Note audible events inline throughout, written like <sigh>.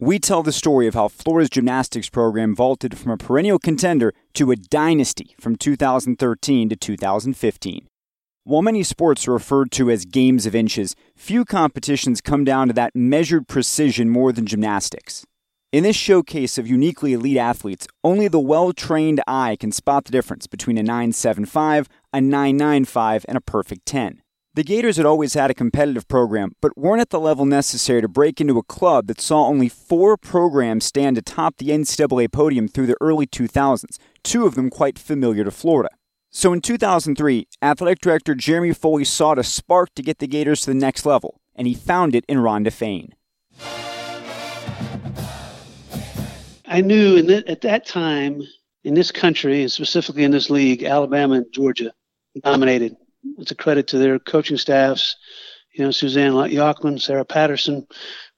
we tell the story of how Florida's gymnastics program vaulted from a perennial contender to a dynasty from 2013 to 2015. While many sports are referred to as games of inches, few competitions come down to that measured precision more than gymnastics. In this showcase of uniquely elite athletes, only the well trained eye can spot the difference between a 975, a 995, and a perfect 10. The Gators had always had a competitive program, but weren't at the level necessary to break into a club that saw only four programs stand atop the NCAA podium through the early 2000s, two of them quite familiar to Florida. So in 2003, athletic director Jeremy Foley sought a spark to get the Gators to the next level, and he found it in Rhonda Faehn. I knew th- at that time in this country, and specifically in this league, Alabama and Georgia dominated it's a credit to their coaching staffs. You know, Suzanne Yoculan, Sarah Patterson.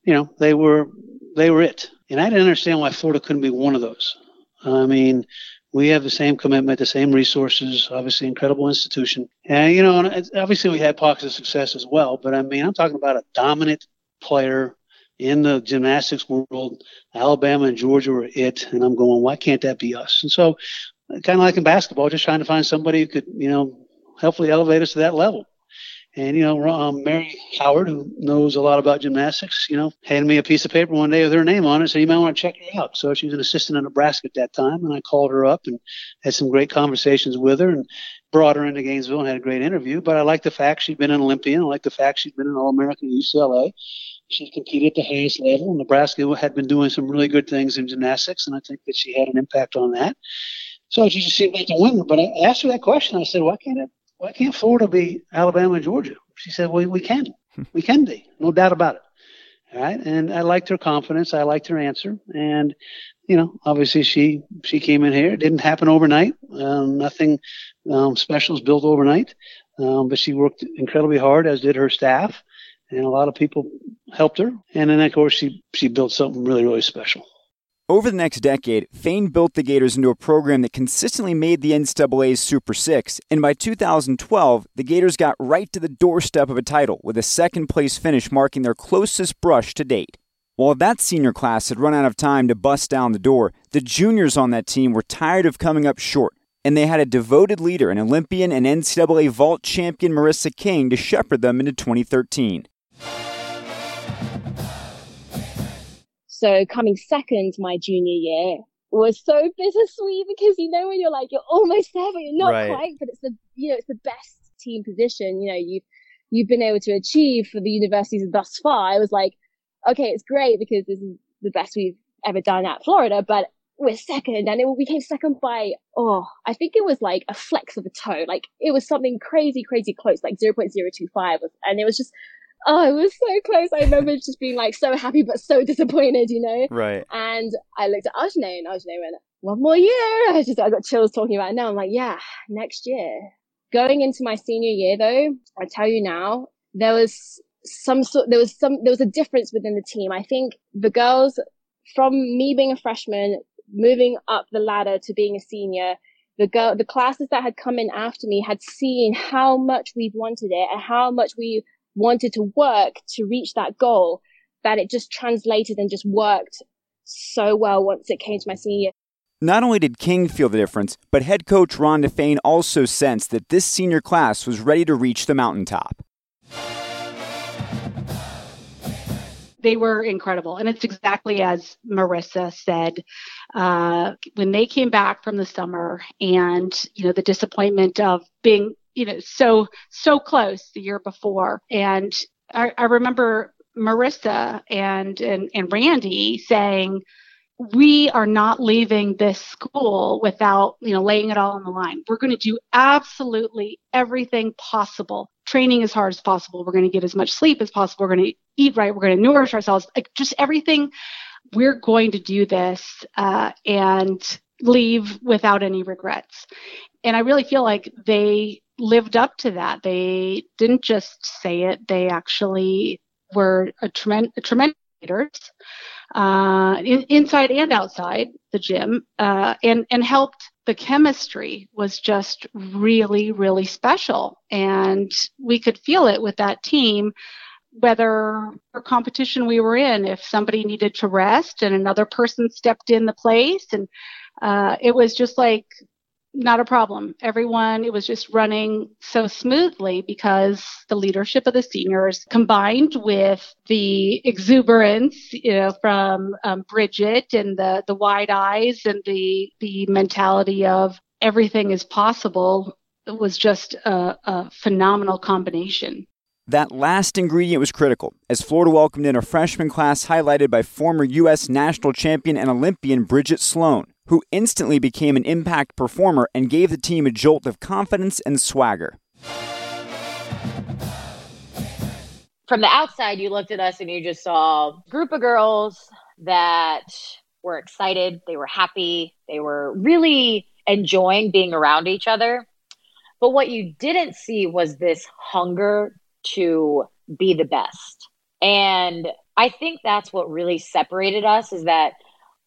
You know, they were they were it, and I didn't understand why Florida couldn't be one of those. I mean, we have the same commitment, the same resources, obviously incredible institution, and you know, obviously we had pockets of success as well. But I mean, I'm talking about a dominant player in the gymnastics world. Alabama and Georgia were it, and I'm going, why can't that be us? And so, kind of like in basketball, just trying to find somebody who could, you know, hopefully elevate us to that level. And you know, um, Mary Howard, who knows a lot about gymnastics, you know, handed me a piece of paper one day with her name on it. And said you might want to check her out. So she was an assistant in Nebraska at that time, and I called her up and had some great conversations with her and brought her into Gainesville and had a great interview. But I like the fact she'd been an Olympian. I like the fact she'd been an All-American at UCLA. She competed at the highest level. Nebraska had been doing some really good things in gymnastics, and I think that she had an impact on that. So she just seemed like a winner. But I asked her that question. I said, why can't it why can't Florida be Alabama and Georgia? She said, well, we can. <laughs> we can be. No doubt about it. All right. And I liked her confidence. I liked her answer. And, you know, obviously she, she came in here. It didn't happen overnight. Um, nothing um, special is built overnight. Um, but she worked incredibly hard, as did her staff. And a lot of people helped her. And then, of course, she, she built something really, really special. Over the next decade, Faehn built the Gators into a program that consistently made the NCAA's Super Six, and by 2012, the Gators got right to the doorstep of a title with a second place finish marking their closest brush to date. While that senior class had run out of time to bust down the door, the juniors on that team were tired of coming up short, and they had a devoted leader, an Olympian and NCAA vault champion Marissa King, to shepherd them into 2013. So coming second my junior year was so bittersweet because you know when you're like you're almost there but you're not right. quite, but it's the you know it's the best team position you know you've you've been able to achieve for the universities thus far. I was like, okay, it's great because this is the best we've ever done at Florida, but we're second and it, we came second by, oh, I think it was like a flex of a toe. Like it was something crazy, crazy close, like 0.025 and it was just, oh, it was so close. I remember just being like so happy but so disappointed, you know? Right. And I looked at Ashanee and Ashanee went, one more year. I just, I got chills talking about it now. I'm like, yeah, next year. Going into my senior year though, I tell you now, there was some sort, there was some, there was a difference within the team. I think the girls from me being a freshman, moving up the ladder to being a senior, the girl, the classes that had come in after me had seen how much we've wanted it and how much we wanted to work to reach that goal that it just translated and just worked so well once it came to my senior year. Not only did King feel the difference, but head coach Rhonda Faehn also sensed that this senior class was ready to reach the mountaintop. They were incredible. And it's exactly as Marissa said. Uh, when they came back from the summer and, you know, the disappointment of being you know, so, so close the year before. And I, I remember Marissa and, and, and Randy saying, we are not leaving this school without, you know, laying it all on the line. We're going to do absolutely everything possible. Training as hard as possible. We're going to get as much sleep as possible. We're going to eat right. We're going to nourish ourselves. Like just everything we're going to do this uh, and leave without any regrets. And I really feel like they lived up to that. They didn't just say it, they actually were a, tremendous, a tremendous leaders uh, in, inside and outside the gym uh, and, and helped the chemistry was just really, really special. And we could feel it with that team whether or competition we were in, if somebody needed to rest and another person stepped in the place. And uh, it was just like not a problem. Everyone, it was just running so smoothly because the leadership of the seniors combined with the exuberance, you know, from um, Bridget and the, the wide eyes and the, the mentality of everything is possible was just a, a phenomenal combination. That last ingredient was critical, as Florida welcomed in a freshman class highlighted by former U.S. national champion and Olympian Bridget Sloan, who instantly became an impact performer and gave the team a jolt of confidence and swagger. From the outside, you looked at us and you just saw a group of girls that were excited, they were happy, they were really enjoying being around each other. But what you didn't see was this hunger to be the best. And I think that's what really separated us is that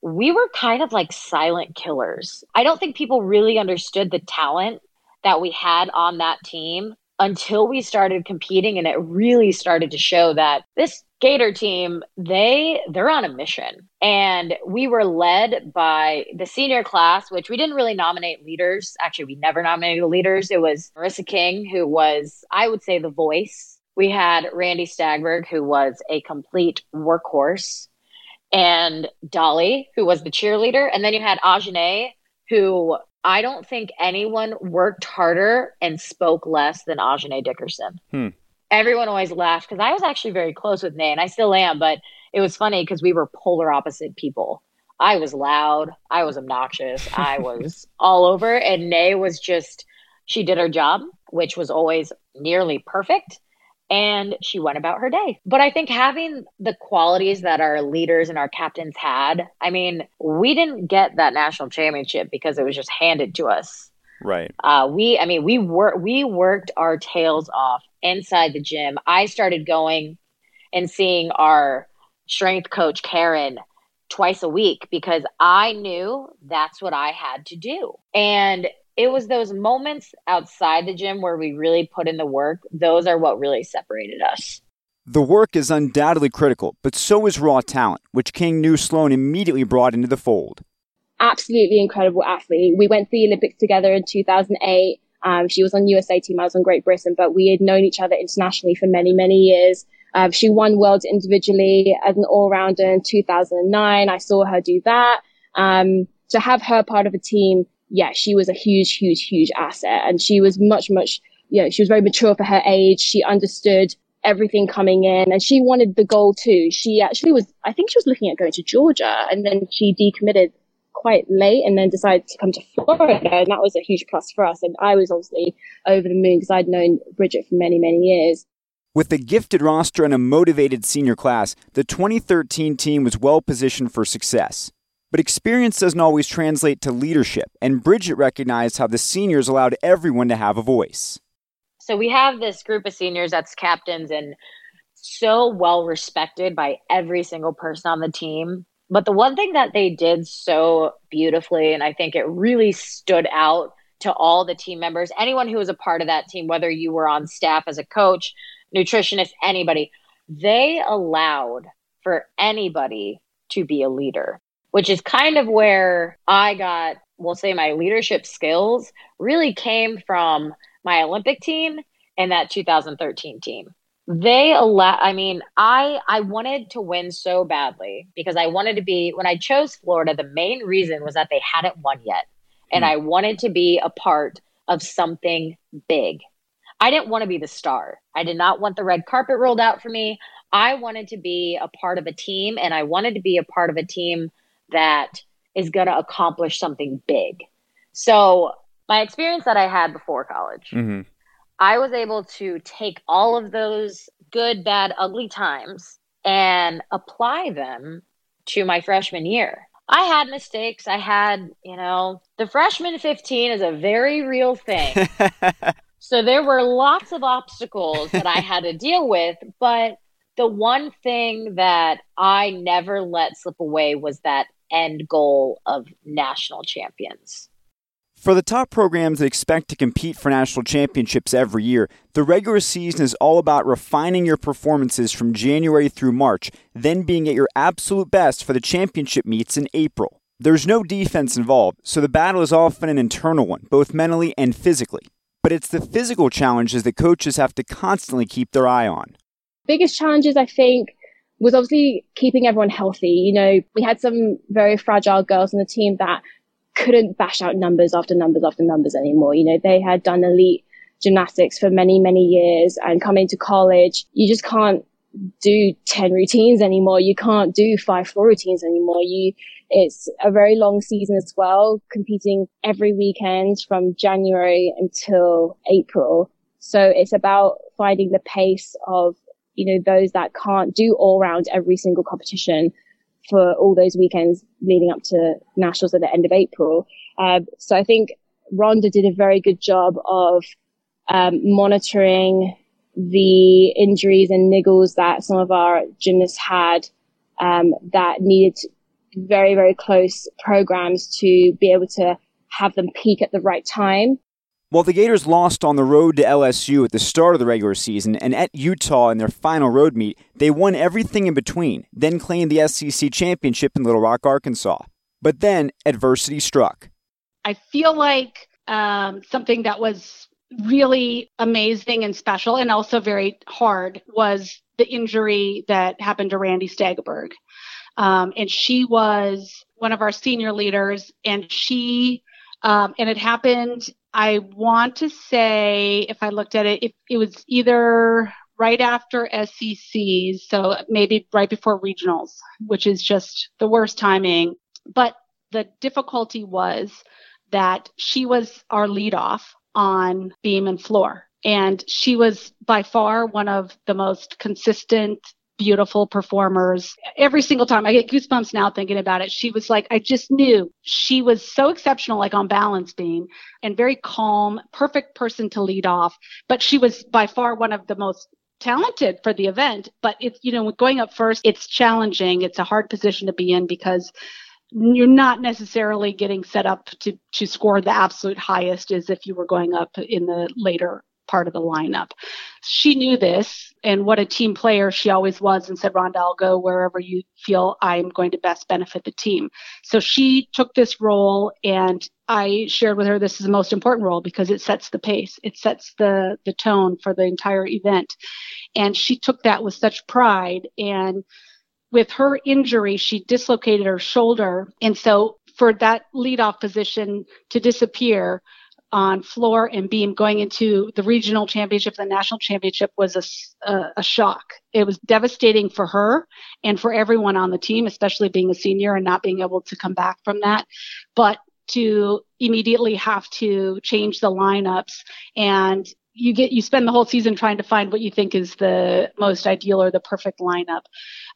we were kind of like silent killers. I don't think people really understood the talent that we had on that team until we started competing and it really started to show that this Gator team, they they're on a mission. And we were led by the senior class, which we didn't really nominate leaders. Actually, we never nominated the leaders. It was Marissa King, who was, I would say, the voice. We had Randy Stageberg, who was a complete workhorse, and Dolly, who was the cheerleader. And then you had Ashanee, who I don't think anyone worked harder and spoke less than Ashanee Dickerson. Hmm everyone always laughed because I was actually very close with Nay, and I still am. But it was funny because we were polar opposite people. I was loud, I was obnoxious, I <laughs> was all over, and Nay was just she did her job, which was always nearly perfect. And she went about her day. But I think having the qualities that our leaders and our captains had, I mean, we didn't get that national championship because it was just handed to us. Right. Uh, we, I mean, we were we worked our tails off inside the gym. I started going and seeing our strength coach Karen twice a week because I knew that's what I had to do. And it was those moments outside the gym where we really put in the work. Those are what really separated us. The work is undoubtedly critical, but so is raw talent, which King knew Sloan immediately brought into the fold absolutely incredible athlete. We went to the Olympics together in 2008. Um, she was on USA team. I was on Great Britain, but we had known each other internationally for many, many years. Um, she won worlds individually as an all-rounder in 2009. I saw her do that. Um, to have her part of a team, yeah, she was a huge, huge, huge asset. And she was much, much, you know, she was very mature for her age. She understood everything coming in and she wanted the goal too. She actually was, I think she was looking at going to Georgia and then she decommitted quite late and then decided to come to Florida. And that was a huge plus for us. And I was obviously over the moon because I'd known Bridget for many, many years. With a gifted roster and a motivated senior class, the 2013 team was well positioned for success. But experience doesn't always translate to leadership, and Bridget recognized how the seniors allowed everyone to have a voice. So we have this group of seniors that's captains and so well respected by every single person on the team but the one thing that they did so beautifully, and I think it really stood out to all the team members, anyone who was a part of that team, whether you were on staff as a coach, nutritionist, anybody, they allowed for anybody to be a leader, which is kind of where I got, we'll say, my leadership skills really came from my Olympic team and that 2013 team. They allow i mean i i wanted to win so badly because i wanted to be when i chose florida the main reason was that they hadn't won yet. And mm. i wanted to be a part of something big. I didn't want to be the star. I did not want the red carpet rolled out for me. I wanted to be a part of a team and i wanted to be a part of a team that is going to accomplish something big so my experience that i had before college mm-hmm I was able to take all of those good, bad, ugly times and apply them to my freshman year. I had mistakes. I had, you know, the freshman 15 is a very real thing. <laughs> so there were lots of obstacles that I had to <laughs> deal with, but the one thing that I never let slip away was that end goal of national champions. For the top programs that expect to compete for national championships every year, the regular season is all about refining your performances from January through March, then being at your absolute best for the championship meets in April. There's no defense involved, so the battle is often an internal one, both mentally and physically. But it's the physical challenges that coaches have to constantly keep their eye on. Biggest challenges, I think, was obviously keeping everyone healthy. You know, we had some very fragile girls on the team that couldn't bash out numbers after numbers after numbers anymore. You know, they had done elite gymnastics for many, many years and coming to college, you just can't do 10 routines anymore. You can't do five floor routines anymore. You, it's a very long season as well, competing every weekend from January until April. So it's about finding the pace of, you know, those that can't do all round every single competition for all those weekends leading up to nationals at the end of April. Um, so I think Rhonda did a very good job of um, monitoring the injuries and niggles that some of our gymnasts had um, that needed very, very close programs to be able to have them peak at the right time. While the Gators lost on the road to LSU at the start of the regular season and at Utah in their final road meet, they won everything in between, then claimed the SEC championship in Little Rock, Arkansas. But then adversity struck. I feel like um, something that was really amazing and special and also very hard was the injury that happened to Randy Stageberg. Um, and she was one of our senior leaders, and she um, and it happened I want to say, if I looked at it, it, it was either right after SECs, so maybe right before regionals, which is just the worst timing. But the difficulty was that she was our lead off on beam and floor. And she was by far one of the most consistent beautiful performers. Every single time I get goosebumps now thinking about it. She was like, I just knew she was so exceptional, like on balance beam and very calm, perfect person to lead off. But she was by far one of the most talented for the event. But it's, you know, going up first, it's challenging. It's a hard position to be in because you're not necessarily getting set up to, to score the absolute highest as if you were going up in the later part of the lineup. She knew this and what a team player she always was and said, Rhonda, I'll go wherever you feel I'm going to best benefit the team. So she took this role and I shared with her this is the most important role because it sets the pace. It sets the, the tone for the entire event. And she took that with such pride. And with her injury, she dislocated her shoulder. And so for that leadoff position to disappear, on floor and beam going into the regional championship, the national championship was a, a, shock. It was devastating for her and for everyone on the team, especially being a senior and not being able to come back from that. But to immediately have to change the lineups and you get you spend the whole season trying to find what you think is the most ideal or the perfect lineup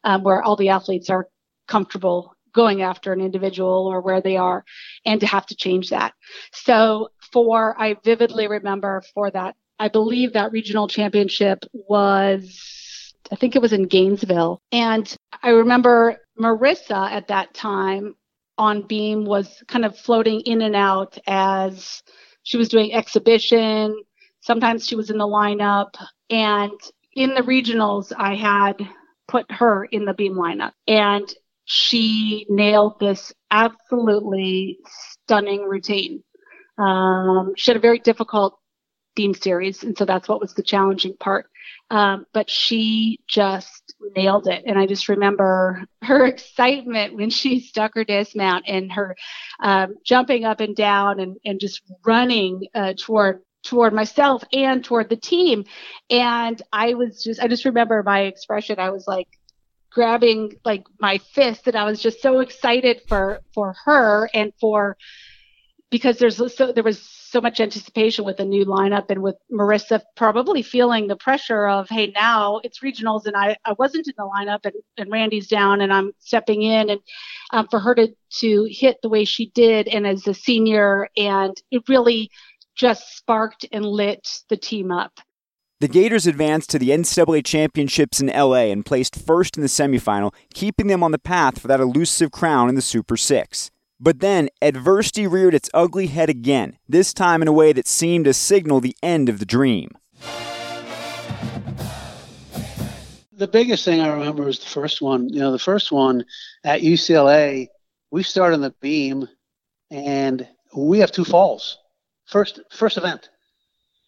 um, where all the athletes are comfortable going after an individual or where they are and to have to change that so for, I vividly remember for that, I believe that regional championship was, I think it was in Gainesville. And I remember Marissa at that time on beam was kind of floating in and out as she was doing exhibition. Sometimes she was in the lineup. And in the regionals, I had put her in the beam lineup. And she nailed this absolutely stunning routine. Um, she had a very difficult beam series, and so that's what was the challenging part. Um, but she just nailed it. And I just remember her <laughs> excitement when she stuck her dismount and her um, jumping up and down and, and just running uh, toward toward myself and toward the team. And I was just, I just remember my expression. I was like, grabbing like my fist and I was just so excited for for her and for because there's so there was so much anticipation with the new lineup and with Marissa probably feeling the pressure of hey now it's regionals and I, I wasn't in the lineup and, and Randy's down and I'm stepping in and um, for her to to hit the way she did and as a senior and it really just sparked and lit the team up. The Gators advanced to the NCAA championships in LA and placed first in the semifinal, keeping them on the path for that elusive crown in the Super Six. But then adversity reared its ugly head again, this time in a way that seemed to signal the end of the dream. The biggest thing I remember was the first one. You know, the first one at UCLA, we start on the beam and we have two falls. First first event.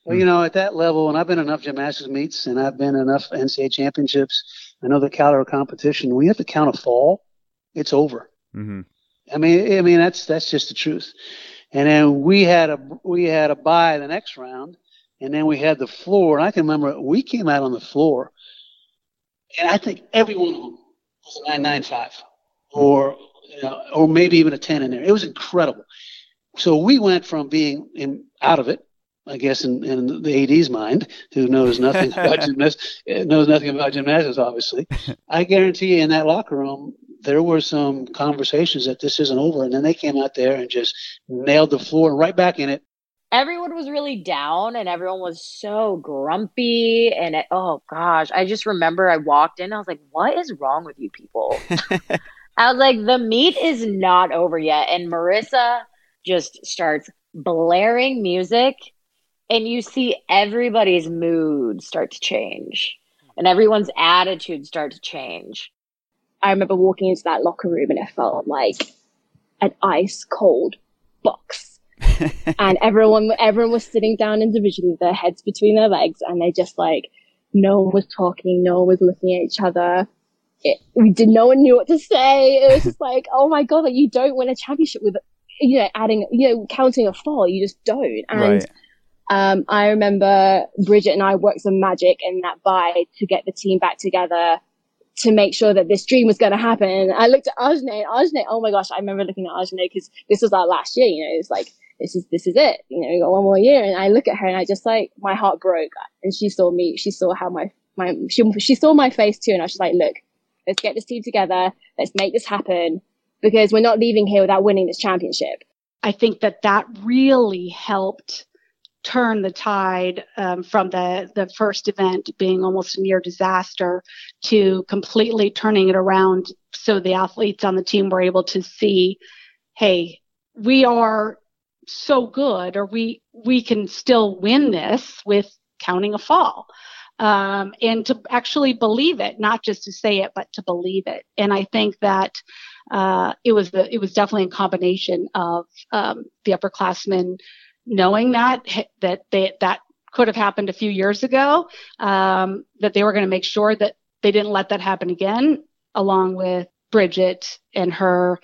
Well, you know, at that level, and I've been enough gymnastics meets and I've been enough NCAA championships. I know the caliber competition. When you have to count a fall, it's over. Mm-hmm. I mean, I mean that's that's just the truth. And then we had a we had a buy the next round, and then we had the floor. And I can remember we came out on the floor, and I think every one of them was a nine nine five, or you know, or maybe even a ten in there. It was incredible. So we went from being in out of it, I guess, in, in the AD's mind, who knows nothing about <laughs> gymnastics, knows nothing about gymnastics, obviously. I guarantee you, in that locker room, there were some conversations that this isn't over, and then they came out there and just nailed the floor right back in it. Everyone was really down, and everyone was so grumpy. And it, oh gosh, I just remember I walked in, I was like, "What is wrong with you people?" <laughs> I was like, "The meet is not over yet," and Marissa just starts blaring music, and you see everybody's mood start to change, and everyone's attitude start to change I remember walking into that locker room and it felt like an ice cold box. <laughs> and everyone, everyone was sitting down individually, their heads between their legs, and they just like, no one was talking, no one was looking at each other. It, we did, no one knew what to say. It was just <laughs> like, oh my god, like you don't win a championship with, you know, adding, you know, counting a fall. You just don't. And right. um, I remember Bridget and I worked some magic in that buy to get the team back together to make sure that this dream was going to happen. I looked at Ashanee and Ashanee, oh my gosh, I remember looking at Ashanee because this was our last year, you know, it's like, this is, this is it. You know, we got one more year. And I look at her and I just like, my heart broke and she saw me, she saw how my, my, she, she saw my face too. And I was like, look, let's get this team together. Let's make this happen because we're not leaving here without winning this championship. I think that that really helped turn the tide um, from the, the first event being almost a near disaster to completely turning it around so the athletes on the team were able to see hey we are so good or we we can still win this with counting a fall. Um, and to actually believe it not just to say it but to believe it. And i think that uh, it was the, it was definitely a combination of um, the upperclassmen knowing that that they, that could have happened a few years ago, um, that they were going to make sure that they didn't let that happen again, along with Bridget and her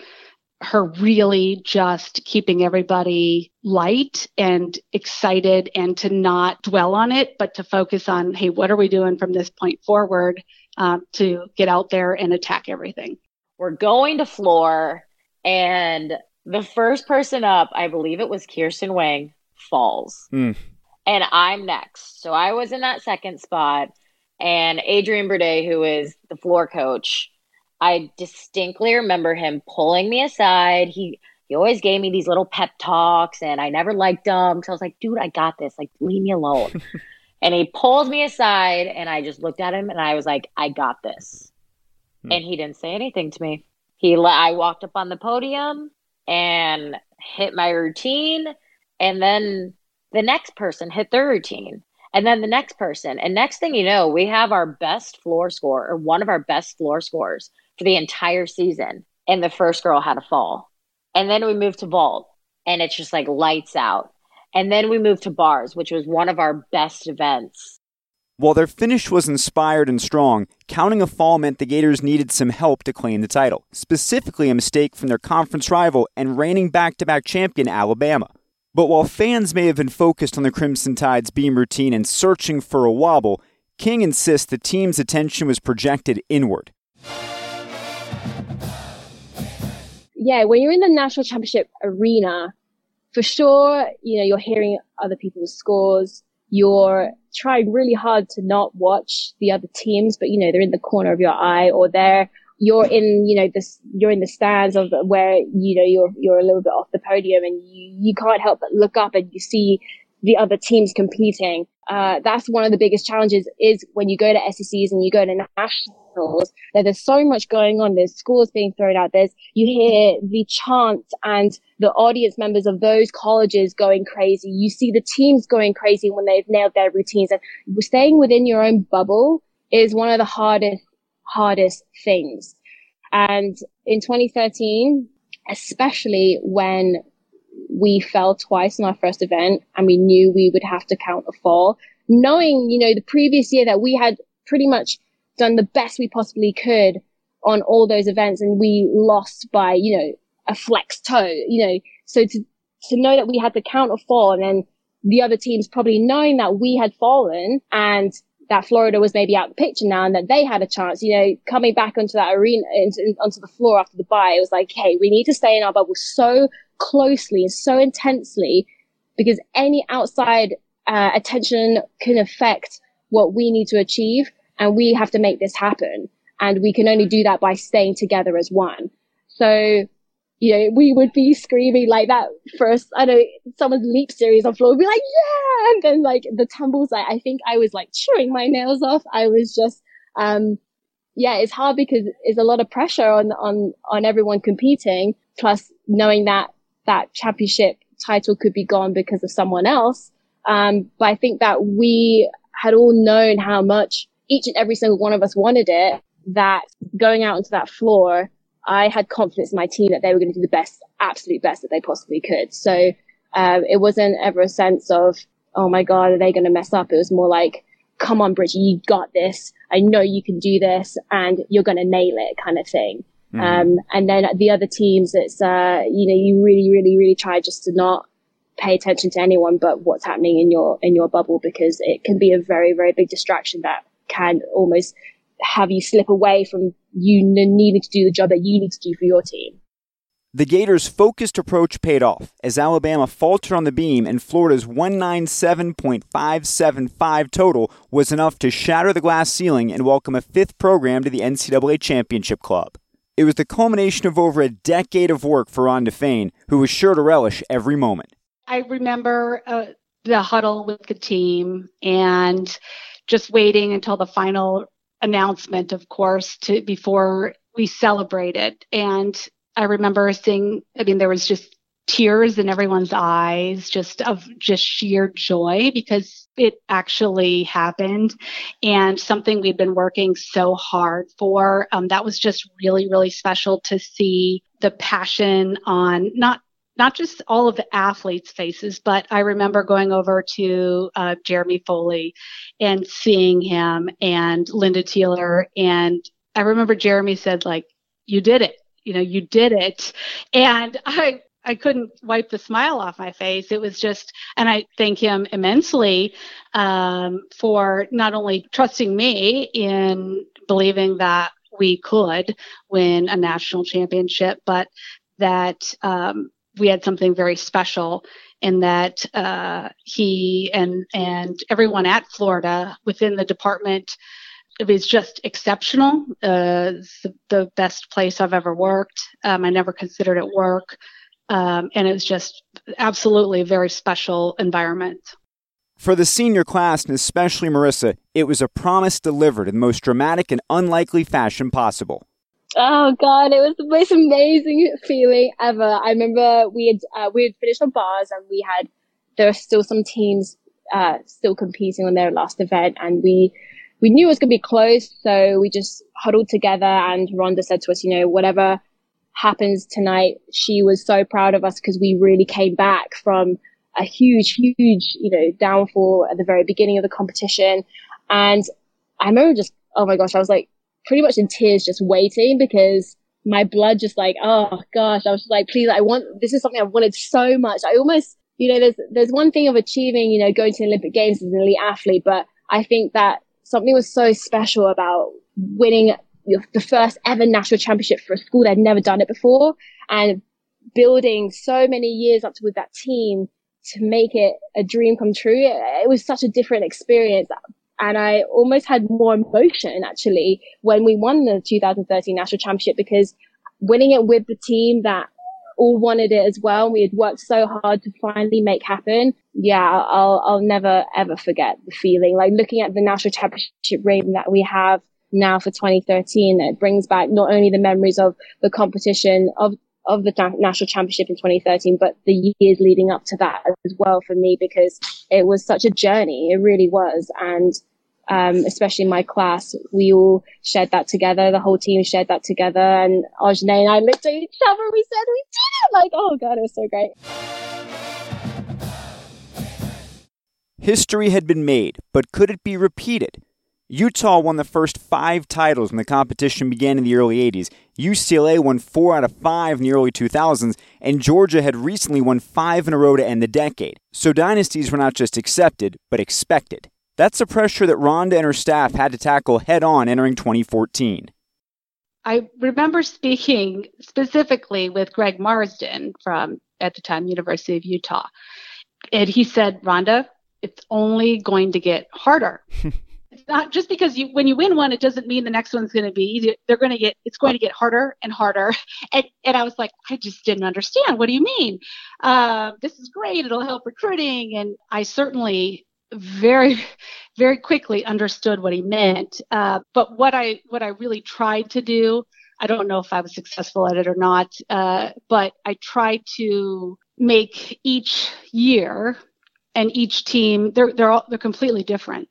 her really just keeping everybody light and excited and to not dwell on it, but to focus on, hey, what are we doing from this point forward um, to get out there and attack everything? We're going to floor, and the first person up, I believe it was Kiersten Wang, falls. Mm. And I'm next. So I was in that second spot. And Adrian Burde, who is the floor coach, I distinctly remember him pulling me aside. He he always gave me these little pep talks, and I never liked them So I was like, dude, I got this. Like, leave me alone. <laughs> and he pulled me aside, and I just looked at him, and I was like, I got this. Hmm. And he didn't say anything to me. He I walked up on the podium, and hit my routine. And then the next person hit their routine. And then the next person. And next thing you know we have our best floor score or one of our best floor scores for the entire season. And the first girl had a fall. And then we moved to vault. And it's just like lights out. And then we moved to bars which was one of our best events while their finish was inspired and strong, counting a fall meant the Gators needed some help to claim the title, specifically a mistake from their conference rival and reigning back to back champion Alabama. But while fans may have been focused on the Crimson Tide's beam routine and searching for a wobble, King insists the team's attention was projected inward. Yeah, when you're in the national championship arena, for sure, you know, you're hearing other people's scores. You're trying really hard to not watch the other teams, but you know, they're in the corner of your eye or they're, you're in, you know, this, you're in the stands of where, you know, you're, you're a little bit off the podium and you, you can't help but look up and you see the other teams competing. Uh, that's one of the biggest challenges is when you go to SECs and you go to nationals, that there's so much going on. There's scores being thrown out. There's, you hear the chants and the audience members of those colleges going crazy. You see the teams going crazy when they've nailed their routines and staying within your own bubble is one of the hardest, hardest things. And in 2013, especially when we fell twice in our first event and we knew we would have to count a fall. Knowing, you know, the previous year that we had pretty much done the best we possibly could on all those events and we lost by, you know, a flex toe, you know, so to, to know that we had to count a fall and then the other teams probably knowing that we had fallen and that Florida was maybe out the picture now and that they had a chance, you know, coming back onto that arena, into, onto the floor after the bye, it was like, hey, we need to stay in our bubble so closely and so intensely because any outside uh, attention can affect what we need to achieve and we have to make this happen. And we can only do that by staying together as one. So, you know, we would be screaming like that first, I know someone's leap series on floor would be like, yeah. And then like the tumbles, like, I think I was like chewing my nails off. I was just, um, yeah, it's hard because it's a lot of pressure on, on, on everyone competing. Plus knowing that that championship title could be gone because of someone else. Um, but I think that we had all known how much each and every single one of us wanted it, that going out onto that floor, I had confidence in my team that they were going to do the best, absolute best that they possibly could. So, um, it wasn't ever a sense of, oh my God, are they going to mess up? It was more like, come on, Bridget, you got this. I know you can do this and you're going to nail it kind of thing. Mm-hmm. Um, and then the other teams, it's, uh, you know, you really, really, really try just to not pay attention to anyone but what's happening in your, in your bubble because it can be a very, very big distraction that can almost have you slip away from you needing to do the job that you need to do for your team. The Gators' focused approach paid off as Alabama faltered on the beam and Florida's 197.575 total was enough to shatter the glass ceiling and welcome a fifth program to the NCAA Championship Club. It was the culmination of over a decade of work for Rhonda Faehn, who was sure to relish every moment. I remember uh, the huddle with the team and just waiting until the final announcement, of course, to before we celebrated. And I remember seeing, I mean, there was just tears in everyone's eyes just of just sheer joy because it actually happened and something we'd been working so hard for um, that was just really really special to see the passion on not not just all of the athletes faces but i remember going over to uh, jeremy foley and seeing him and lynda tealer. And i remember jeremy said like you did it. You know you did it. And <laughs> i I couldn't wipe the smile off my face. It was just, and I thank him immensely um, for not only trusting me in believing that we could win a national championship, but that um, we had something very special in that uh, he and and everyone at Florida within the department it was just exceptional. Uh, the, the, best place I've ever worked. Um, I never considered it work. Um, and it was just absolutely a very special environment. For the senior class, and especially Marissa, it was a promise delivered in the most dramatic and unlikely fashion possible. Oh God, it was the most amazing feeling ever. I remember we had uh, we had finished our bars and we had there were still some teams uh, still competing on their last event, and we we knew it was going to be close, so we just huddled together. And Rhonda said to us, you know, whatever happens tonight. She was so proud of us because we really came back from a huge, huge, you know, downfall at the very beginning of the competition. And I remember just, oh my gosh, I was like pretty much in tears just waiting because my blood just like, oh gosh, I was just like, please, I want, this is something I've wanted so much. I almost, you know, there's, there's one thing of achieving, you know, going to the Olympic Games as an elite athlete, but I think that something was so special about winning the first ever national championship for a school that had never done it before. And building so many years up to with that team to make it a dream come true. It, it was such a different experience. And I almost had more emotion actually when we won the 2013 national championship because winning it with the team that all wanted it as well. We had worked so hard to finally make happen. Yeah, I'll, I'll never ever forget the feeling like looking at the national championship ring that we have now for 2013. It brings back not only the memories of the competition of of the national championship in 2013, but the years leading up to that as well for me because it was such a journey. It really was. And um, especially in my class, we all shared that together. The whole team shared that together. And Ashanee and I looked at each other. We said, we did it! Like, oh God, it was so great. History had been made, but could it be repeated? Utah won the first five titles when the competition began in the early 80s. UCLA won four out of five in the early 2000s, and Georgia had recently won five in a row to end the decade. So dynasties were not just accepted, but expected. That's the pressure that Rhonda and her staff had to tackle head on entering 2014. I remember speaking specifically with Greg Marsden from, at the time, University of Utah. And he said, Rhonda, it's only going to get harder. <laughs> it's not just because you when you win one, it doesn't mean the next one's going to be easy. They're going to get it's going to get harder and harder. <laughs> And and I was like, I just didn't understand. What do you mean? Uh, this is great. It'll help recruiting. And I certainly very very quickly understood what he meant uh, but what i what i really tried to do i don't know if i was successful at it or not uh, but i tried to make each year and each team they're they're all they're completely different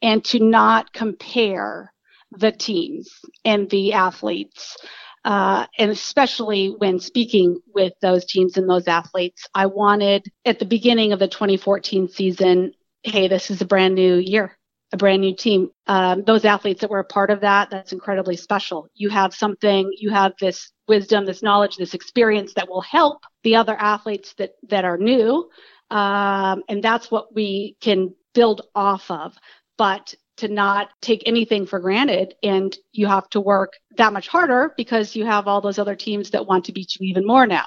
and to not compare the teams and the athletes uh, and especially when speaking with those teams and those athletes, I wanted at the beginning of the 2014 season, hey, this is a brand new year, a brand new team. Um, those athletes that were a part of that, that's incredibly special. You have something, you have this wisdom, this knowledge, this experience that will help the other athletes that, that are new. Um, and that's what we can build off of. But to not take anything for granted and you have to work that much harder because you have all those other teams that want to beat you even more now.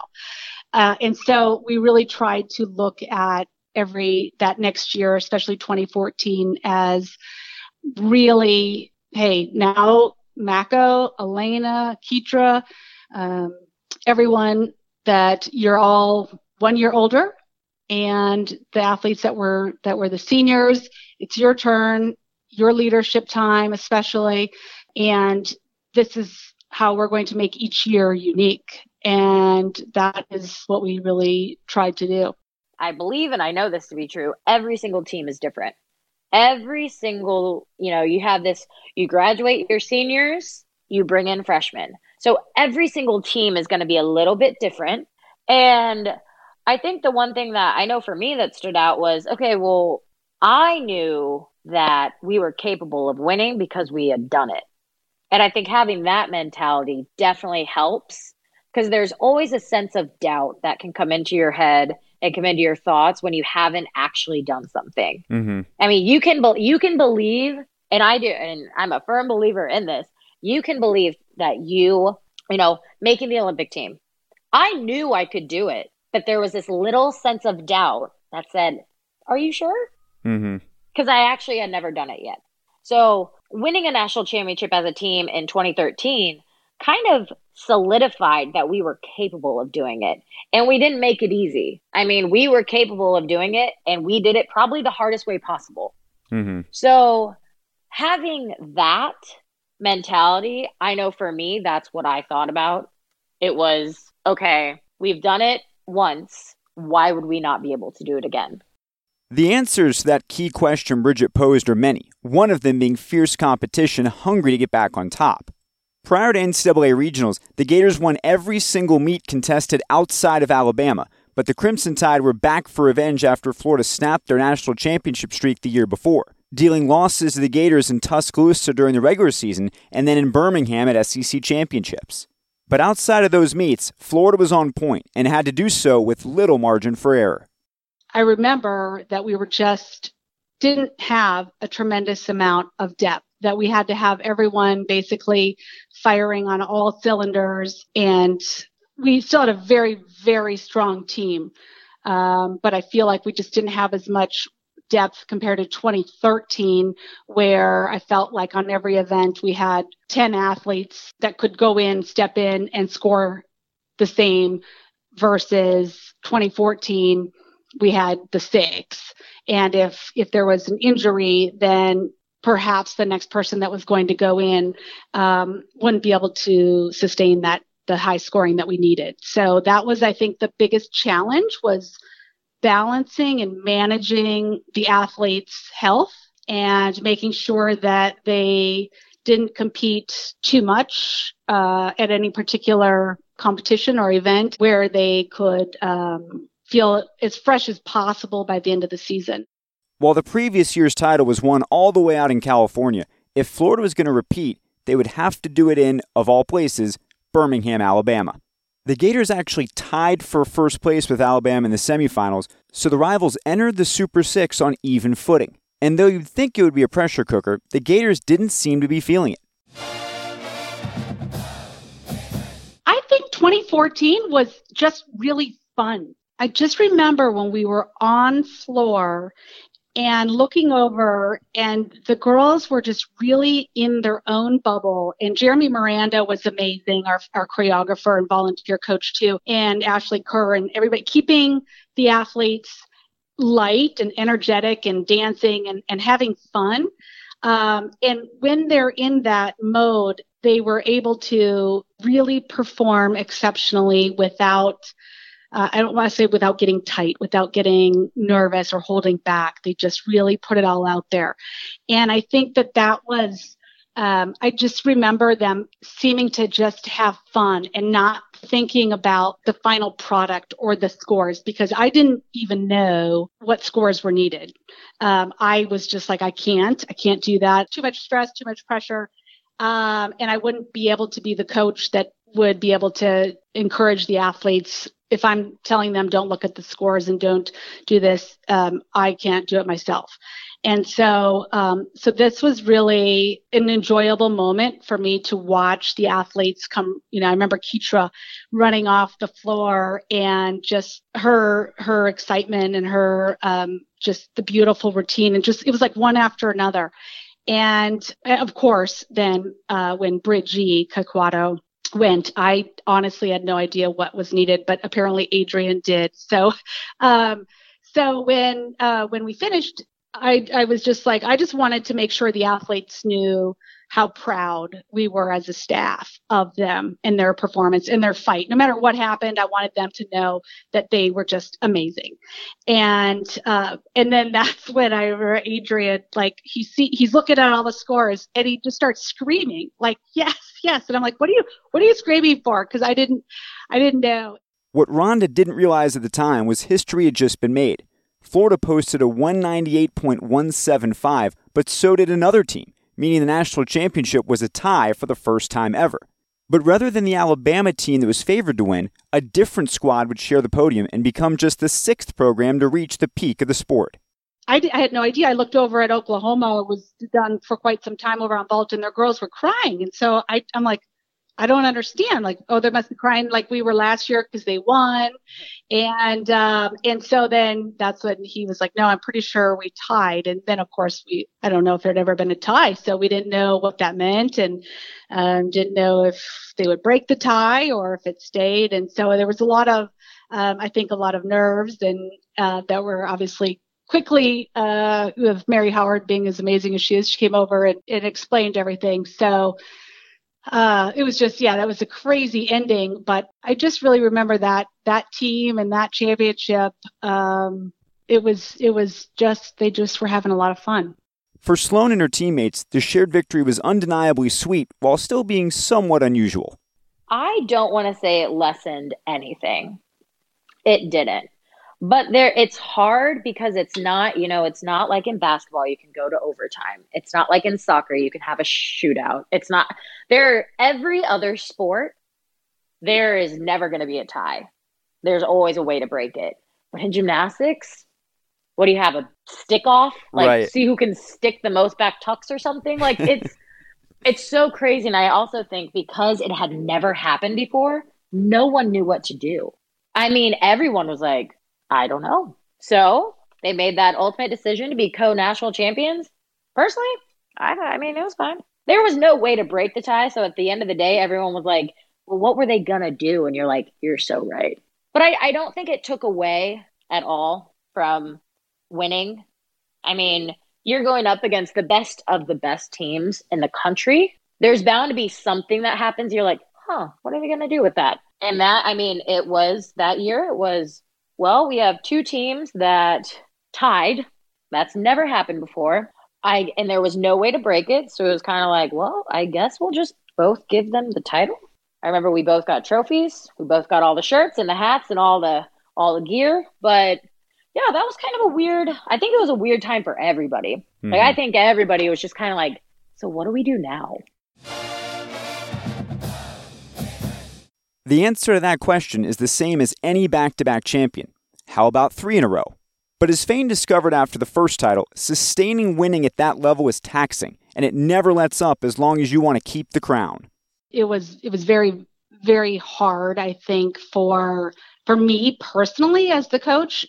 Uh, and so we really tried to look at every that next year, especially 2014, as really, hey, now Mako, Elena, Kytra, um, everyone that you're all one year older, and the athletes that were that were the seniors, it's your turn, your leadership time, especially, and this is how we're going to make each year unique. And that is what we really tried to do. I believe, and I know this to be true, every single team is different. Every single, you know, you have this, you graduate your seniors, you bring in freshmen. So every single team is going to be a little bit different. And I think the one thing that I know for me that stood out was okay, well, I knew that we were capable of winning because we had done it. And I think having that mentality definitely helps because there's always a sense of doubt that can come into your head and come into your thoughts when you haven't actually done something. Mm-hmm. I mean, you can be- you can believe, and I do, and I'm a firm believer in this. You can believe that you, you know, making the Olympic team. I knew I could do it, but there was this little sense of doubt that said, "Are you sure?" Because mm-hmm. I actually had never done it yet. So winning a national championship as a team in 2013 kind of solidified that we were capable of doing it. And we didn't make it easy. I mean, we were capable of doing it and we did it probably the hardest way possible. Mm-hmm. So having that mentality, I know for me, that's what I thought about. It was okay, we've done it once. Why would we not be able to do it again? The answers to that key question Bridget posed are many, one of them being fierce competition, hungry to get back on top. Prior to NCAA regionals, the Gators won every single meet contested outside of Alabama, but the Crimson Tide were back for revenge after Florida snapped their national championship streak the year before, dealing losses to the Gators in Tuscaloosa during the regular season and then in Birmingham at SEC championships. But outside of those meets, Florida was on point and had to do so with little margin for error. I remember that we were just didn't have a tremendous amount of depth that we had to have everyone basically firing on all cylinders and we still had a very, very strong team. Um, but I feel like we just didn't have as much depth compared to 2013, where I felt like on every event we had 10 athletes that could go in, step in, and score the same versus 2014 we had the six. And if if there was an injury then perhaps the next person that was going to go in um, wouldn't be able to sustain that the high scoring that we needed. So that was i think the biggest challenge was balancing and managing the athletes health and making sure that they didn't compete too much uh, at any particular competition or event where they could um, feel as fresh as possible by the end of the season. While the previous year's title was won all the way out in California, if Florida was going to repeat, they would have to do it in, of all places, Birmingham, Alabama. The Gators actually tied for first place with Alabama in the semifinals, so the rivals entered the Super Six on even footing. And though you'd think it would be a pressure cooker, the Gators didn't seem to be feeling it. I think 2014 was just really fun. I just remember when we were on floor and looking over and the girls were just really in their own bubble. And jeremy miranda was amazing our, our choreographer and volunteer coach too and ashley kerr and everybody keeping the athletes light and energetic and dancing and, and having fun. Um, and when they're in that mode they were able to really perform exceptionally without uh, I don't want to say without getting tight, without getting nervous or holding back. They just really put it all out there. And I think that that was, um, I just remember them seeming to just have fun and not thinking about the final product or the scores because I didn't even know what scores were needed. Um, I was just like, I can't, I can't do that. Too much stress, too much pressure. Um, and I wouldn't be able to be the coach that would be able to encourage the athletes if I'm telling them don't look at the scores and don't do this, um, I can't do it myself. And so, um, so this was really an enjoyable moment for me to watch the athletes come. You know, I remember Kytra running off the floor and just her her excitement and her um, just the beautiful routine and just it was like one after another. And of course, then uh, when Bridgie Caquatto went, I honestly had no idea what was needed, but apparently Adrian did. So, um, so when uh, when we finished, I I was just like, I just wanted to make sure the athletes knew how proud we were as a staff of them and their performance and their fight. No matter what happened, I wanted them to know that they were just amazing. And uh, and then <laughs> that's when I remember Adrian, like he see he's looking at all the scores and he just starts screaming, like, yes, yes. And I'm like, what are you what are you screaming for? Because I didn't I didn't know. What Rhonda didn't realize at the time was history had just been made. Florida posted a 198.175, but so did another team meaning the national championship was a tie for the first time ever. But rather than the Alabama team that was favored to win, a different squad would share the podium and become just the sixth program to reach the peak of the sport. I, I had no idea. I looked over at Oklahoma. It was done for quite some time over on Vault, and their girls were crying. And so I, I'm like, I don't understand. Like, oh, they must be crying like we were last year because they won, and um, and so then that's when he was like, no, I'm pretty sure we tied. And then of course we, I don't know if there'd ever been a tie, so we didn't know what that meant, and um, didn't know if they would break the tie or if it stayed. And so there was a lot of, um, I think, a lot of nerves, and uh, that were obviously quickly uh, with Mary Howard being as amazing as she is, she came over and, and explained everything. So uh, it was just yeah that was a crazy ending but i just really remember that that team and that championship. Um, it was it was just they just were having a lot of fun. For sloan and her teammates the shared victory was undeniably sweet while still being somewhat unusual. I don't want to say it lessened anything. It didn't but there it's hard because it's not you know it's not like in basketball you can go to overtime. It's not like in soccer you can have a shootout. It's not there every other sport there is never going to be a tie. There's always a way to break it. But in gymnastics what do you have a stick off? Like right. see who can stick the most back tucks or something? Like <laughs> it's it's so crazy. And i also think because it had never happened before no one knew what to do. I mean, everyone was like, I don't know. So they made that ultimate decision to be co national champions. Personally, I, I mean, it was fine. There was no way to break the tie. So at the end of the day, everyone was like, well, what were they going to do? And you're like, you're so right. But I, I don't think it took away at all from winning. I mean, you're going up against the best of the best teams in the country. There's bound to be something that happens. You're like, huh, what are they going to do with that? And that, I mean, it was that year, it was, well, we have two teams that tied. That's never happened before. I and there was no way to break it, so it was kind of like, well, I guess we'll just both give them the title. I remember we both got trophies. We both got all the shirts and the hats and all the all the gear, but yeah, that was kind of a weird. I think it was a weird time for everybody. Mm-hmm. Like I hmm. think everybody was just kind of like, so what do we do now? The answer to that question is the same as any back to back champion. How about three in a row? But as Faehn discovered after the first title, sustaining winning at that level is taxing, and it never lets up as long as you want to keep the crown. It was it was very very hard, I think, for for me personally as the coach.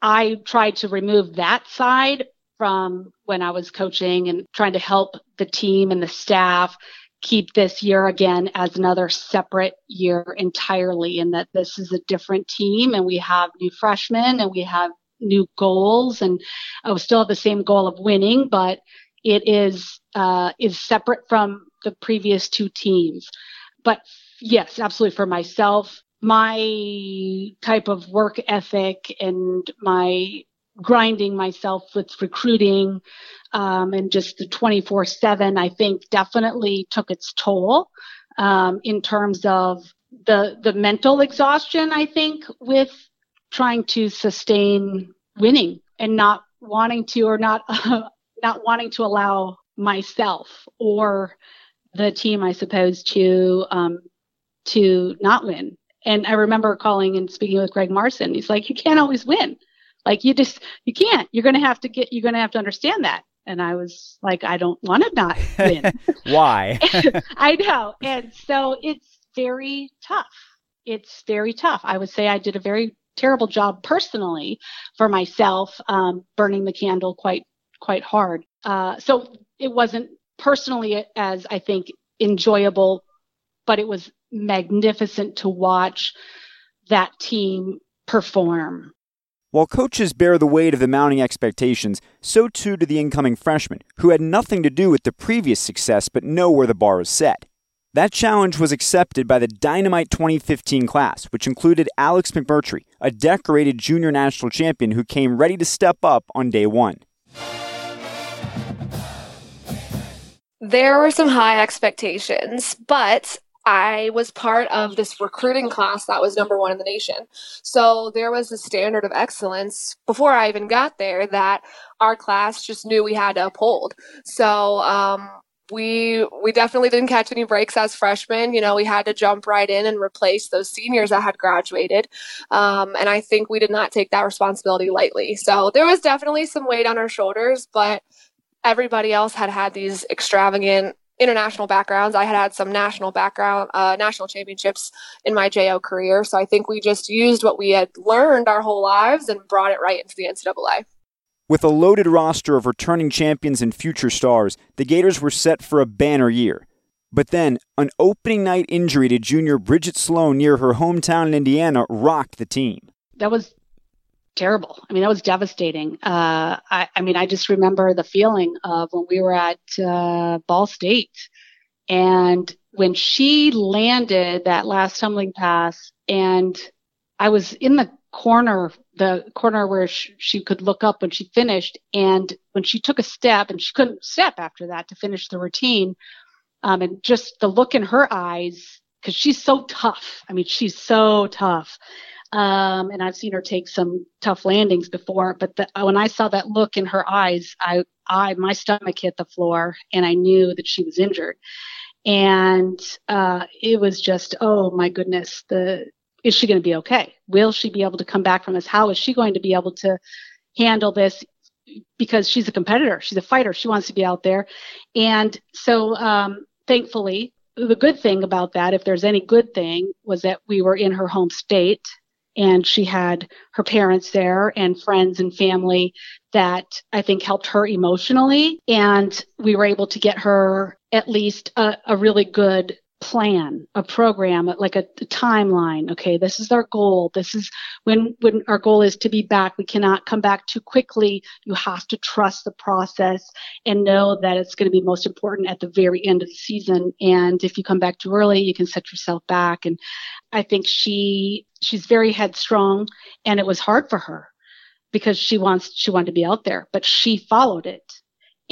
I tried to remove that side from when I was coaching and trying to help the team and the staff keep this year again as another separate year entirely and that this is a different team and we have new freshmen and we have new goals and I still have the same goal of winning, but it is uh, is separate from the previous two teams. But yes, absolutely for myself, my type of work ethic and my grinding myself with recruiting um, and just the 24 7 i think definitely took its toll um, in terms of the the mental exhaustion i think with trying to sustain winning and not wanting to or not uh, <laughs> not wanting to allow myself or the team i suppose to um, to not win. And i remember calling and speaking with greg Marsden. He's like you can't always win like you just you can't. You're going to have to get you're going to have to understand that. And i was like i don't want to not win. <laughs> Why? <laughs> I know. And so it's very tough. It's very tough. I would say i did a very terrible job personally for myself, um, burning the candle quite quite hard. Uh, so it wasn't personally as I think enjoyable, but it was magnificent to watch that team perform. While coaches bear the weight of the mounting expectations, so too do the incoming freshmen, who had nothing to do with the previous success but know where the bar is set. That challenge was accepted by the Dynamite 2015 class, which included Alex McMurtry, a decorated junior national champion who came ready to step up on day one. There were some high expectations, but I was part of this recruiting class that was number one in the nation. So there was a standard of excellence before I even got there that our class just knew we had to uphold. So um, we we definitely didn't catch any breaks as freshmen. You know, we had to jump right in and replace those seniors that had graduated, um, and I think we did not take that responsibility lightly. So there was definitely some weight on our shoulders, but everybody else had had these extravagant international backgrounds. I had had some national background, uh, national championships in my JO career. So I think we just used what we had learned our whole lives and brought it right into the NCAA. With a loaded roster of returning champions and future stars, the Gators were set for a banner year. But then, an opening night injury to junior Bridget Sloan near her hometown in Indiana rocked the team. That was terrible. I mean, that was devastating. Uh, I, I, mean, I just remember the feeling of when we were at uh, Ball State and when she landed that last tumbling pass, and I was in the corner, the corner where she, she could look up when she finished. And when she took a step, and she couldn't step after that to finish the routine, um, and just the look in her eyes, because she's so tough. I mean, she's so tough. Um, and I've seen her take some tough landings before, but the, when I saw that look in her eyes, I, I, my stomach hit the floor, and I knew that she was injured. And uh, it was just, oh my goodness, the is she going to be okay? Will she be able to come back from this? How is she going to be able to handle this? Because she's a competitor, she's a fighter, she wants to be out there. And so, um, thankfully, the good thing about that, if there's any good thing, was that we were in her home state and she had her parents there and friends and family that I think helped her emotionally. And we were able to get her at least a, a really good plan, a program, like a, a, timeline. Okay, this is our goal. This is when when our goal is to be back. We cannot come back too quickly. You have to trust the process and know that it's going to be most important at the very end of the season. And if you come back too early, you can set yourself back. And I think she she's very headstrong, and it was hard for her because she wants she wanted to be out there, but she followed it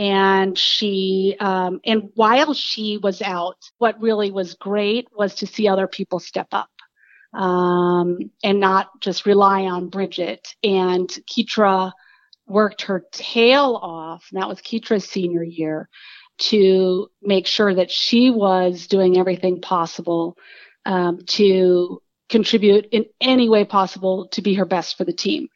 and she um, and while she was out what really was great was to see other people step up um, and not just rely on bridget. And Kytra worked her tail off and that was Kytra's senior year to make sure that she was doing everything possible um, to contribute in any way possible to be her best for the team.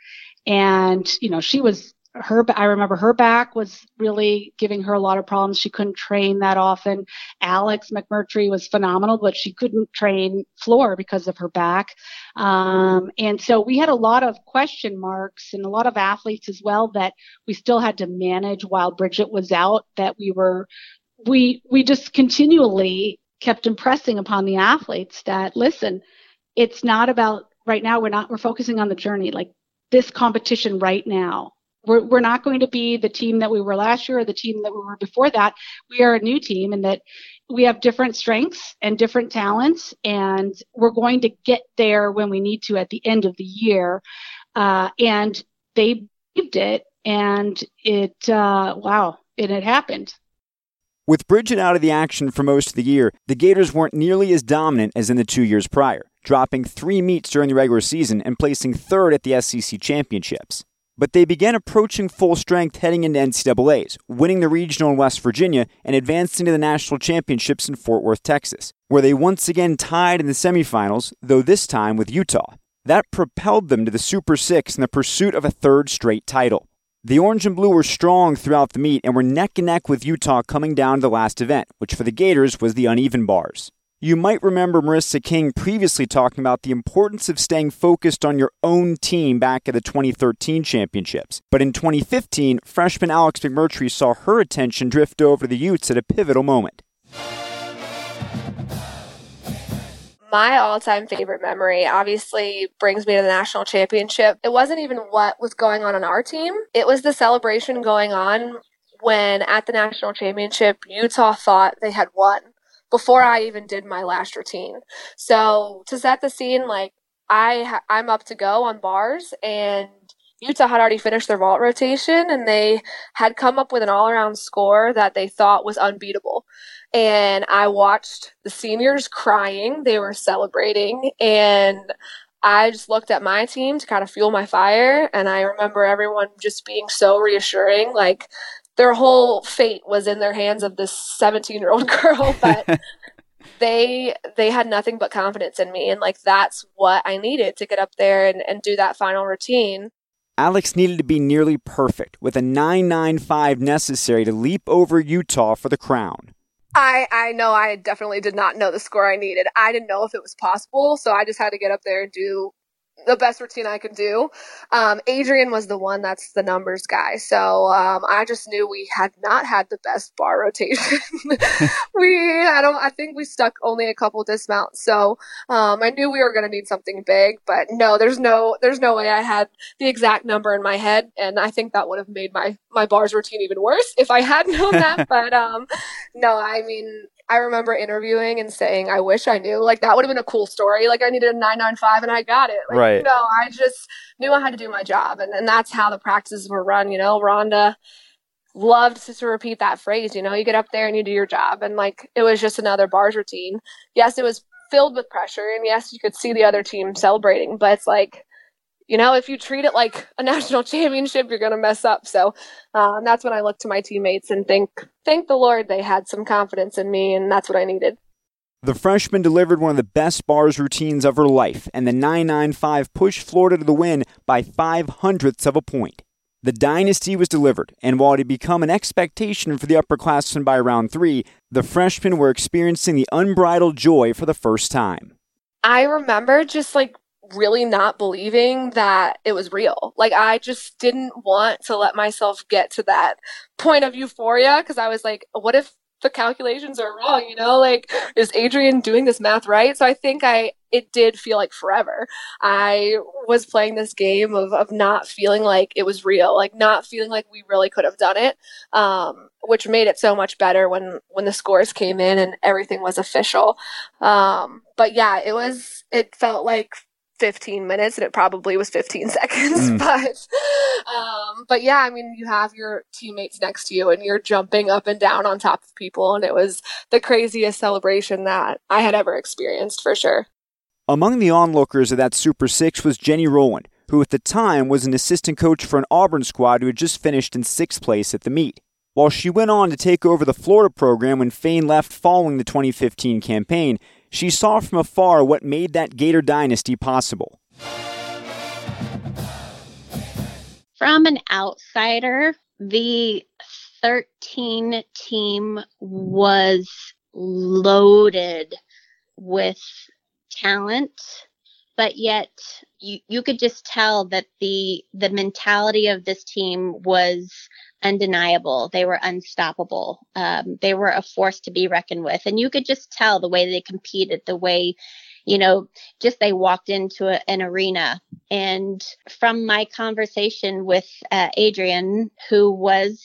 And you know she was her I remember her back was really giving her a lot of problems. She couldn't train that often. Alex McMurtry was phenomenal, but she couldn't train floor because of her back. Um, and so we had a lot of question marks and a lot of athletes as well that we still had to manage while Bridget was out. That we were we we just continually kept impressing upon the athletes that listen, it's not about right now. We're not we're focusing on the journey. Like this competition right now we're, we're not going to be the team that we were last year or the team that we were before that. We are a new team and that we have different strengths and different talents, and we're going to get there when we need to at the end of the year. Uh, and they believed it, and it, uh, wow, it had happened. With Bridget out of the action for most of the year, the Gators weren't nearly as dominant as in the two years prior, dropping three meets during the regular season and placing third at the SEC championships but they began approaching full strength heading into NCAAs, winning the regional in West Virginia and advancing to the national championships in Fort Worth, Texas, where they once again tied in the semifinals, though this time with Utah. That propelled them to the Super Six in the pursuit of a third straight title. The Orange and Blue were strong throughout the meet and were neck and neck with Utah coming down to the last event, which for the Gators was the uneven bars. You might remember Marissa King previously talking about the importance of staying focused on your own team back at the 2013 championships. But in 2015, freshman Alex McMurtry saw her attention drift over to the Utes at a pivotal moment. my all-time favorite memory obviously brings me to the national championship. It wasn't even what was going on on our team. It was the celebration going on when at the national championship Utah thought they had won before I even did my last routine. So to set the scene, like I I'm up to go on bars and Utah had already finished their vault rotation and they had come up with an all around score that they thought was unbeatable. And I watched the seniors crying. They were celebrating and I just looked at my team to kind of fuel my fire. And I remember everyone just being so reassuring. Like, their whole fate was in their hands of this 17 year old girl <laughs> but they they had nothing but confidence in me and like that's what i needed to get up there and, and do that final routine alex needed to be nearly perfect with a 995 necessary to leap over utah for the crown I, I know I definitely did not know the score I needed. I didn't know if it was possible, so I just had to get up there and do the best routine I could do. Um, Adrian was the one that's the numbers guy. So um, I just knew we had not had the best bar <laughs> rotation. <laughs> we, I don't, I think we stuck only a couple dismounts. So um, I knew we were going to need something big, but no, there's no, there's no way I had the exact number in my head, and I think that would have made my my bars routine even worse if I had known that. <laughs> but um, no, I mean, I remember interviewing and saying, I wish I knew. Like, that would have been a cool story. Like, I needed a 995 and I got it. Like, right. No, I just knew I had to do my job. And, and that's how the practices were run. You know, Rhonda loved to, to repeat that phrase. You know, you get up there and you do your job. And, like, it was just another bars routine. Yes, it was filled with pressure. And yes, you could see the other team celebrating. But it's like, you know, if you treat it like a <laughs> national championship, you're going to mess up. So um, that's when I look to my teammates and think, thank the Lord they had some confidence in me, and that's what I needed. The freshman delivered one of the best bars routines of her life, and the 995 pushed Florida to the win by five hundredths of a point. The dynasty was delivered, and while it had become an expectation for the upperclassmen by round three, the freshmen were experiencing the unbridled joy for the first time. I remember just like really not believing that it was real. Like I just didn't want to let myself get to that point of euphoria because I was like, what if the calculations are wrong, you know? Like, is Adrian doing this math right? So I think I, it did feel like forever. I was playing this game of, of not feeling like it was real, like not feeling like we really could have done it, um, which made it so much better when, when the scores came in and everything was official. Um, but yeah, it was, it felt like 15 minutes and it probably was 15 <laughs> seconds mm. but um but yeah i mean you have your teammates next to you and you're jumping up and down on top of people and it was the craziest celebration that i had ever experienced for sure among the onlookers of that super six was jenny rowland who at the time was an assistant coach for an auburn squad who had just finished in sixth place at the meet while she went on to take over the florida program when Faehn left following the 2015 campaign she saw from afar what made that Gator dynasty possible. From an outsider, the 13 team was loaded with talent but yet you, you could just tell that the the mentality of this team was undeniable. They were unstoppable. Um, they were a force to be reckoned with. And you could just tell the way they competed, the way, you know, just they walked into a, an arena. And from my conversation with uh, Adrian, who was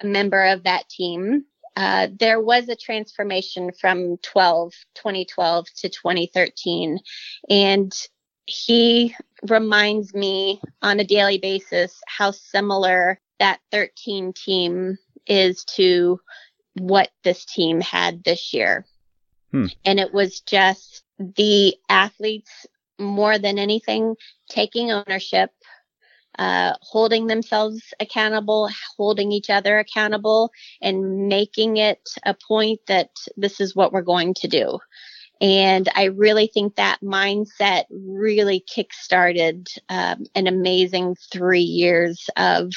a member of that team, uh, there was a transformation from 12, 2012 to 2013. And he reminds me on a daily basis how similar that 13 team is to what this team had this year. Hmm. And it was just the athletes more than anything taking ownership, uh, holding themselves accountable, holding each other accountable, and making it a point that this is what we're going to do. And I really think that mindset really kickstarted um, an amazing three years of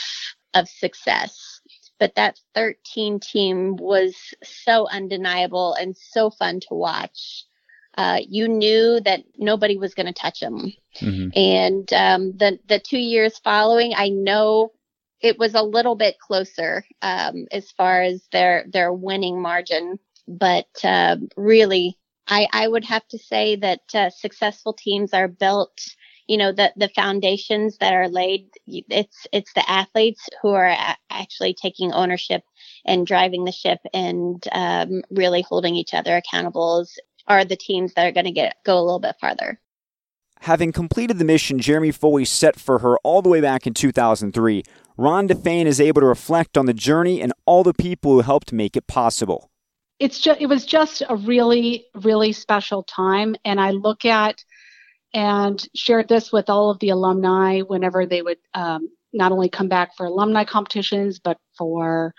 of success. But that 13 team was so undeniable and so fun to watch. Uh, you knew that nobody was going to touch them. Mm-hmm. And um, the the two years following, I know it was a little bit closer um, as far as their their winning margin, but uh, really, I I would have to say that uh, successful teams are built you know the the foundations that are laid it's it's the athletes who are a- actually taking ownership and driving the ship and um, really holding each other accountable are the teams that are going to get go a little bit farther. Having completed the mission jeremy foley set for her all the way back in 2003 Rhonda Faehn is able to reflect on the journey and all the people who helped make it possible. It's just it was just a really really special time and i look at and shared this with all of the alumni whenever they would um, not only come back for alumni competitions, but for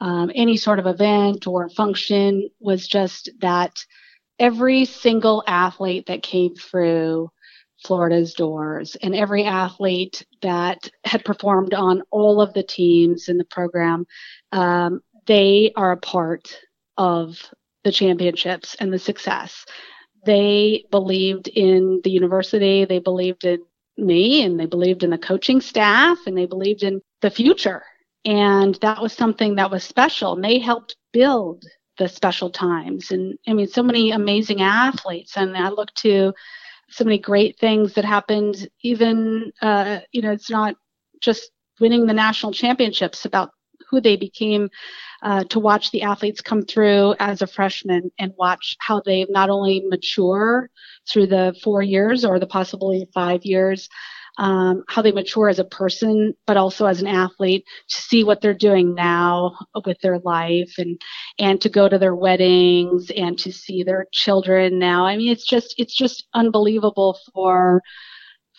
um, any sort of event or function was just that every single athlete that came through Florida's doors and every athlete that had performed on all of the teams in the program, um, they are a part of the championships and the success they believed in the university, they believed in me, and they believed in the coaching staff, and they believed in the future. And that was something that was special. And they helped build the special times. And I mean, so many amazing athletes. And I look to so many great things that happened, even, uh, you know, it's not just winning the national championships about who they became uh, to watch the athletes come through as a freshman and watch how they not only mature through the four years or the possibly five years, um, how they mature as a person, but also as an athlete to see what they're doing now with their life and, and to go to their weddings and to see their children now. I mean, it's just, it's just unbelievable for,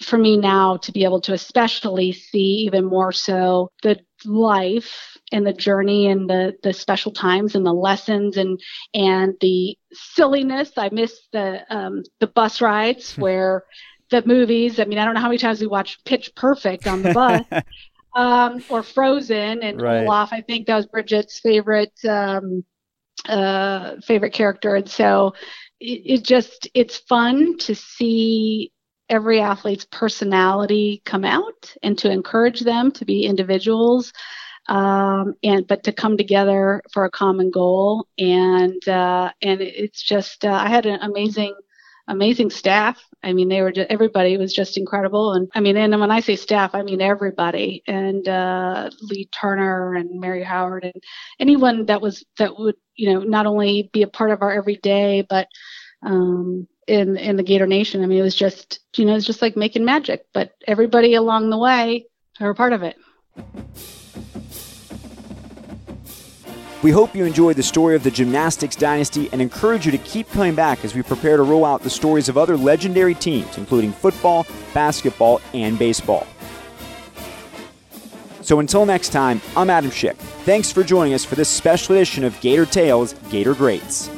for me now to be able to especially see even more so the life and the journey and the the special times and the lessons and and the silliness. I miss the um, the bus rides <laughs> where the movies. I mean, I don't know how many times we watched Pitch Perfect on the bus. <laughs> um, or Frozen and right. Olaf. I think that was Bridget's favorite um, uh, favorite character, and so it, it just it's fun to see every athlete's personality come out and to encourage them to be individuals um, and but to come together for a common goal and uh, and it's just uh, I had an amazing amazing staff. I mean, they were just, everybody was just incredible. And I mean, and when I say staff, I mean everybody. And uh, Lee Turner and Mary Howard and anyone that was that would you know not only be a part of our everyday, but um, in in the Gator Nation. I mean, it was just you know, it's just like making magic. But everybody along the way are a part of it. We hope you enjoyed the story of the gymnastics dynasty and encourage you to keep coming back as we prepare to roll out the stories of other legendary teams, including football, basketball, and baseball. So until next time, I'm Adam Schick. Thanks for joining us for this special edition of Gator Tales Gator Greats.